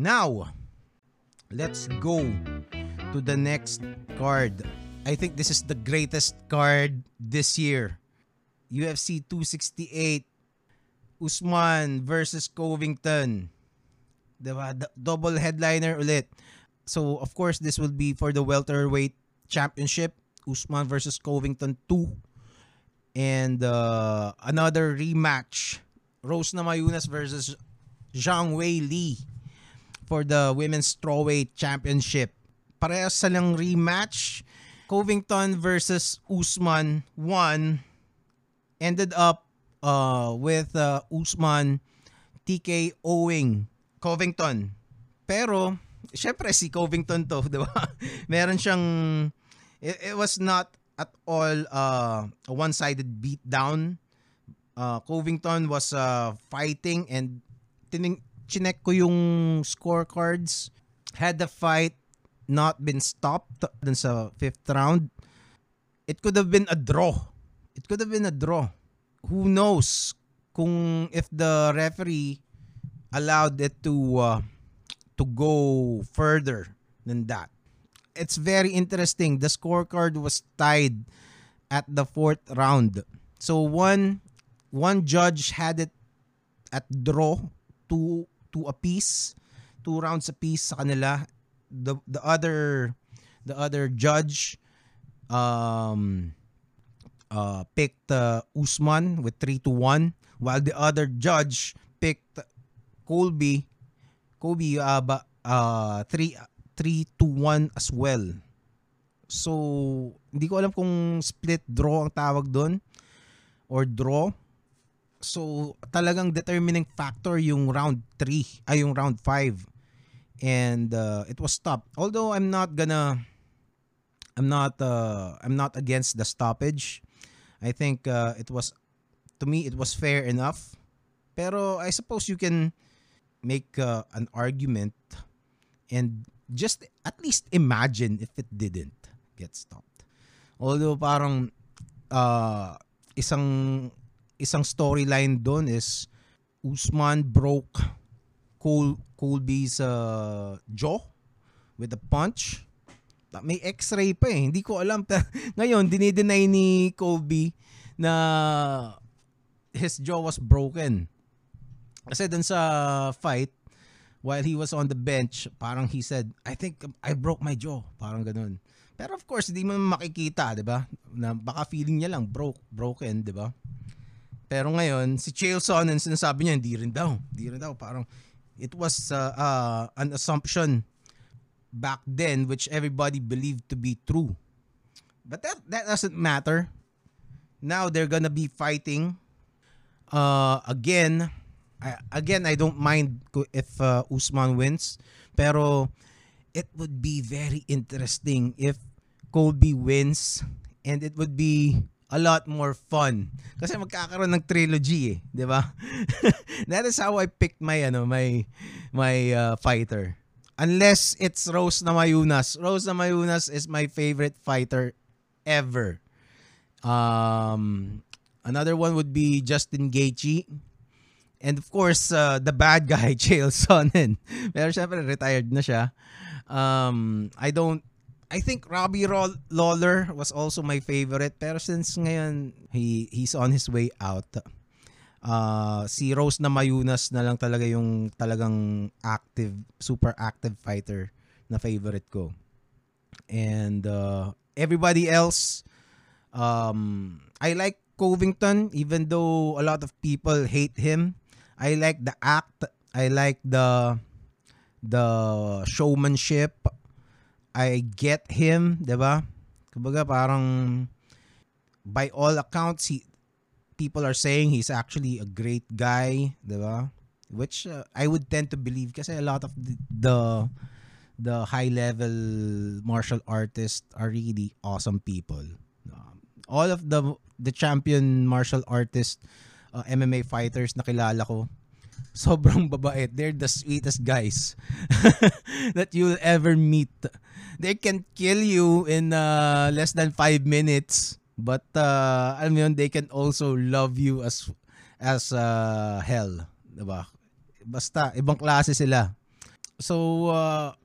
Now, let's go to the next card. I think this is the greatest card this year. UFC 268 Usman versus Covington. D- double headliner ulit. So, of course, this will be for the welterweight championship. Usman versus Covington 2. And uh, another rematch. Rose Namajunas versus Zhang Wei Li for the women's strawweight championship. Parehas sa lang rematch. Covington versus Usman 1 ended up uh, with uh, Usman TK owing Covington. Pero, syempre si Covington to, di ba? Meron siyang, it, it was not at all uh, a one-sided beatdown. Uh, Covington was uh, fighting and tining, chinek ko yung scorecards. Had the fight not been stopped dun sa fifth round, it could have been a draw. It could have been a draw. Who knows kung if the referee allowed it to uh, to go further than that. It's very interesting. The scorecard was tied at the fourth round. So one one judge had it at draw two two apiece, two rounds apiece sa kanila the the other the other judge um uh picked uh, Usman with 3 to 1 while the other judge picked Colby Kobe uh, ba, uh 3 3 to 1 as well. So, hindi ko alam kung split draw ang tawag doon or draw. So, talagang determining factor yung round 3 ay yung round 5 and uh, it was stopped. Although I'm not gonna, I'm not, uh, I'm not against the stoppage. I think uh, it was, to me, it was fair enough. Pero I suppose you can make uh, an argument and just at least imagine if it didn't get stopped. Although parang uh, isang isang storyline doon is Usman broke Cole, Colby's uh, jaw with a punch. May x-ray pa eh. Hindi ko alam. Ngayon, dinideny ni Colby na his jaw was broken. Kasi dun sa fight, while he was on the bench, parang he said, I think I broke my jaw. Parang ganun. Pero of course, hindi mo makikita, di ba? Na baka feeling niya lang broke, broken, di ba? Pero ngayon, si Chael Sonnen, sinasabi niya, hindi rin daw. Hindi rin daw. Parang, it was uh, uh, an assumption back then which everybody believed to be true. But that that doesn't matter. Now they're gonna be fighting uh, again. I, again, I don't mind if uh, Usman wins, pero it would be very interesting if Colby wins and it would be a lot more fun. Kasi magkakaroon ng trilogy eh, 'di ba? That is how I picked my ano, my my uh, fighter. Unless it's Rose Namajunas. Rose Namajunas is my favorite fighter ever. Um another one would be Justin Gaethje. And of course, uh, the bad guy, Chael Sonnen. Pero syempre, retired na siya. Um, I don't I think Robbie Lawler was also my favorite pero since ngayon he he's on his way out. Uh, si Rose na Mayunas na lang talaga yung talagang active, super active fighter na favorite ko. And uh, everybody else um I like Covington even though a lot of people hate him. I like the act, I like the the showmanship I get him, 'di ba? Kumbaga parang by all accounts he people are saying he's actually a great guy, 'di ba? Which uh, I would tend to believe kasi a lot of the the, the high level martial artists are really awesome people. Um, all of the the champion martial artists uh, MMA fighters na kilala ko sobrang babait. They're the sweetest guys that you'll ever meet. They can kill you in uh, less than 5 minutes. But uh, alam mo yun, they can also love you as as uh, hell. Diba? Basta, ibang klase sila. So uh,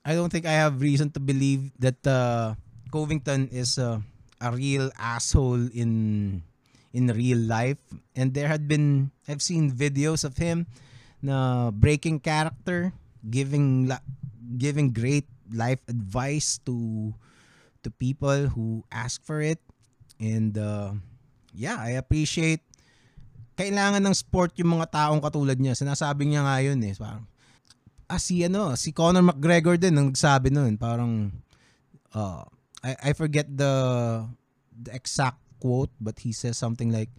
I don't think I have reason to believe that uh, Covington is uh, a real asshole in in real life. And there had been I've seen videos of him na breaking character giving giving great life advice to to people who ask for it. And uh, yeah I appreciate kailangan ng sport yung mga taong katulad niya. Sinasabi niya nga yun eh parang ah si ano si Conor McGregor din ang nagsabi noon parang uh, I I forget the the exact quote but he says something like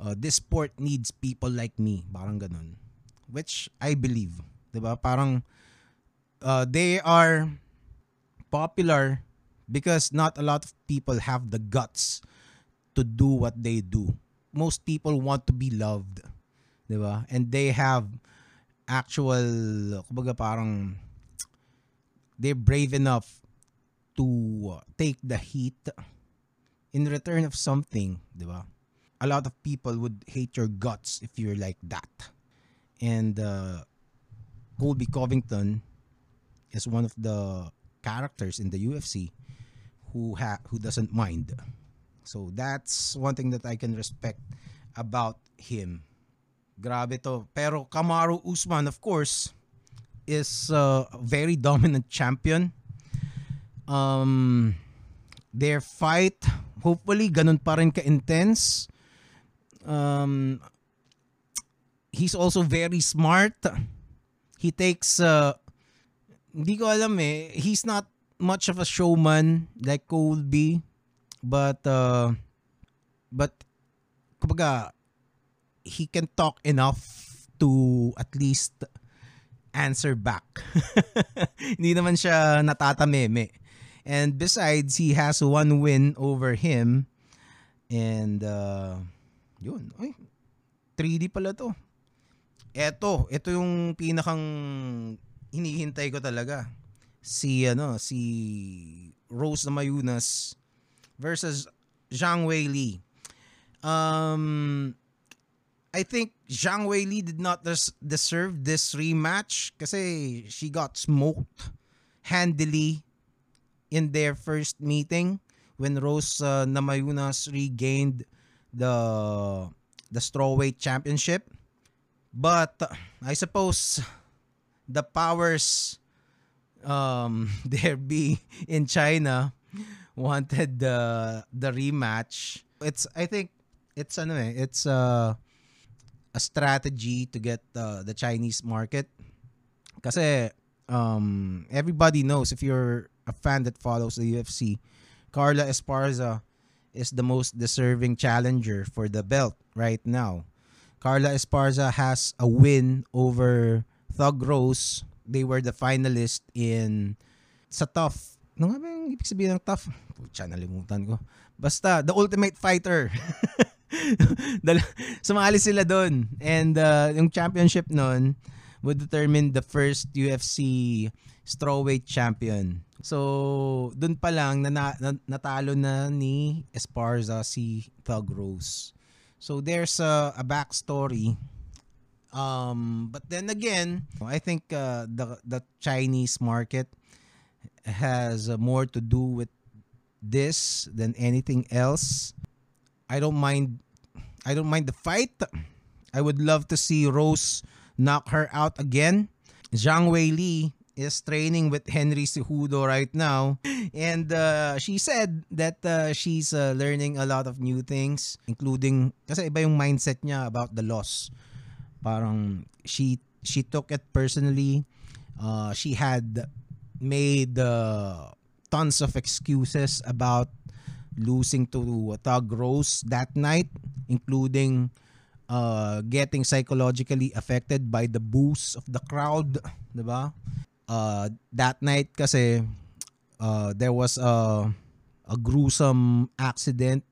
uh, this sport needs people like me. Parang ganun. Which I believe ba? Parang uh, they are popular because not a lot of people have the guts to do what they do. Most people want to be loved ba? And they have actual kumbaga parang they're brave enough to take the heat in return of something, di ba? A lot of people would hate your guts if you're like that. And uh, Colby Covington is one of the characters in the UFC who ha- who doesn't mind. So that's one thing that I can respect about him. Grabe to. Pero Kamaru Usman, of course, is uh, a very dominant champion. Um, their fight hopefully ganun pa rin ka-intense. Um, he's also very smart. He takes uh, hindi ko alam eh. He's not much of a showman like Colby, but uh, but kumbaga he can talk enough to at least answer back. hindi naman siya natatameme. And besides, he has one win over him. And uh, yun. Ay, 3D pala to. Eto, ito yung pinakang hinihintay ko talaga. Si ano, si Rose Mayunas versus Zhang Wei Li. Um I think Zhang Wei Li did not des- deserve this rematch kasi she got smoked handily in their first meeting when Rose uh, Namayunas regained the the strawweight championship. But uh, I suppose the powers um, there be in China wanted the the rematch. It's I think it's ano eh, it's a a strategy to get uh, the Chinese market. Kasi um, everybody knows if you're a fan that follows the UFC, Carla Esparza is the most deserving challenger for the belt right now. Carla Esparza has a win over Thug Rose. They were the finalist in sa tough. Ano nga ba yung ibig sabihin ng tough? Pucha, nalimutan ko. Basta, The Ultimate Fighter. Sumali sila doon. And uh, yung championship nun would determine the first UFC strawweight champion. So, dun pa lang na, na, natalo na ni Esparza si Thug Rose. So, there's a, a backstory. Um, but then again, I think uh, the the Chinese market has more to do with this than anything else. I don't mind I don't mind the fight. I would love to see Rose knock her out again. Zhang Wei Li is training with Henry Cejudo right now. And uh, she said that uh, she's uh, learning a lot of new things, including, kasi iba yung mindset niya about the loss. Parang she she took it personally. Uh, she had made uh, tons of excuses about losing to Thug Rose that night, including uh, getting psychologically affected by the boos of the crowd, 'di ba? uh, that night kasi uh, there was a a gruesome accident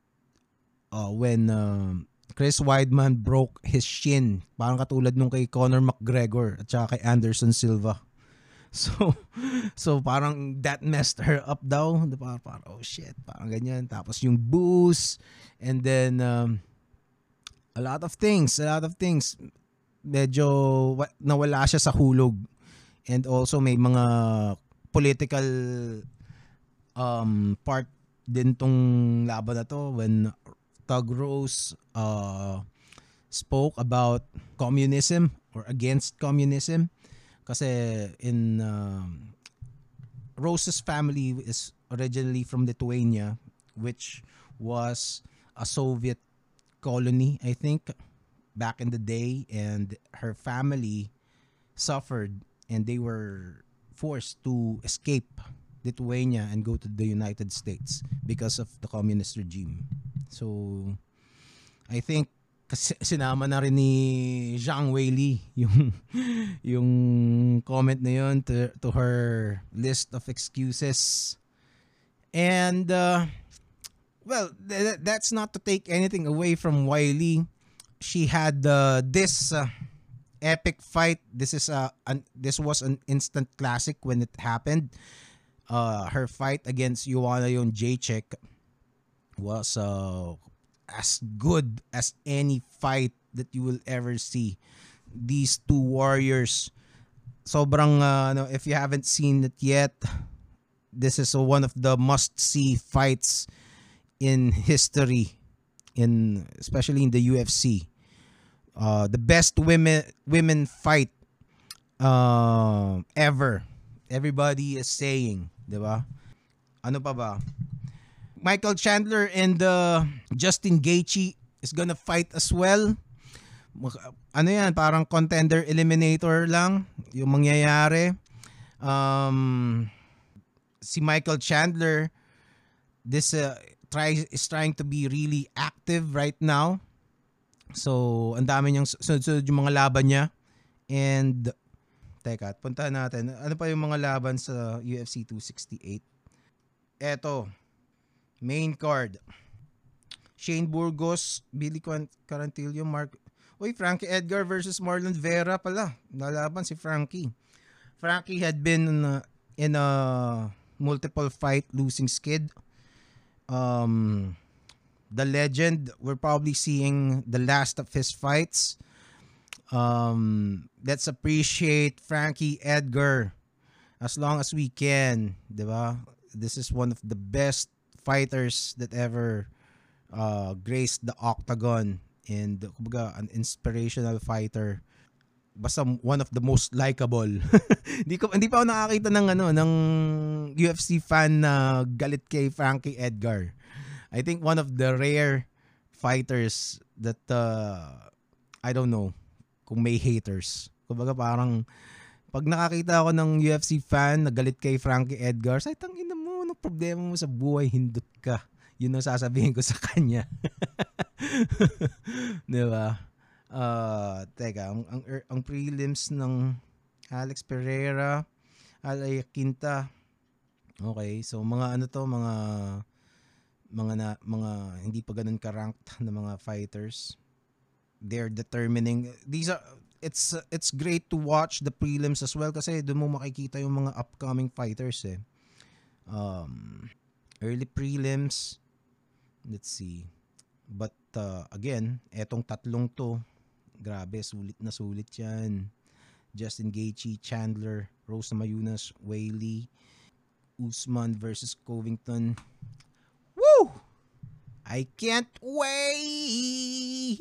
uh, when uh, Chris Weidman broke his shin. Parang katulad nung kay Conor McGregor at saka kay Anderson Silva. So, so parang that messed her up daw. Parang, parang oh shit, parang ganyan. Tapos yung booze, and then um, a lot of things, a lot of things. Medyo nawala siya sa hulog And also may mga political um, part din tong laban na to when Tug Rose uh, spoke about communism or against communism kasi in um, Rose's family is originally from Lithuania which was a Soviet colony I think back in the day and her family suffered and they were forced to escape Lithuania and go to the United States because of the communist regime. So I think sinama na rin ni Zhang Weili yung yung comment na yun to, to her list of excuses. And uh, well, th- that's not to take anything away from Wiley. She had uh, this uh, epic fight. This is a an, this was an instant classic when it happened. Uh, her fight against Joanna Yon Jacek was uh, as good as any fight that you will ever see. These two warriors, sobrang uh, ano, if you haven't seen it yet, this is uh, one of the must-see fights in history, in especially in the UFC. Uh, the best women women fight uh, ever. Everybody is saying, 'di ba? Ano pa ba? Michael Chandler and uh, Justin Gaethje is gonna fight as well. Ano yan, parang contender eliminator lang yung mangyayari. Um, si Michael Chandler, this uh, try, is trying to be really active right now. So, ang dami niyang sunod-sunod yung mga laban niya. And, teka, punta natin. Ano pa yung mga laban sa UFC 268? Eto, main card. Shane Burgos, Billy Carantillo, Mark... Uy, Frankie Edgar versus Marlon Vera pala. Nalaban si Frankie. Frankie had been in a, in a multiple fight losing skid. Um, the legend, we're probably seeing the last of his fights. Um, let's appreciate Frankie Edgar as long as we can, 'di ba? This is one of the best fighters that ever uh, graced the octagon and kumbaga an inspirational fighter basta one of the most likable. hindi ko hindi pa ako nakakita ng ano ng UFC fan na galit kay Frankie Edgar. I think one of the rare fighters that uh, I don't know kung may haters. Kumbaga parang pag nakakita ako ng UFC fan na galit kay Frankie Edgar, say tangina mo, ano problema mo sa buhay, hindot ka. Yun ang sasabihin ko sa kanya. 'Di ba? Uh, teka, ang, ang, er, ang prelims ng Alex Pereira, Alay Quinta. Okay, so mga ano to, mga mga na, mga hindi pa ganun ka-ranked na mga fighters. They're determining these are it's it's great to watch the prelims as well kasi doon mo makikita yung mga upcoming fighters eh. Um, early prelims, let's see. But uh, again, etong tatlong to, grabe, sulit na sulit yan. Justin Gaethje, Chandler, Rose Mayunas, Whaley, Usman versus Covington. Woo! I can't wait!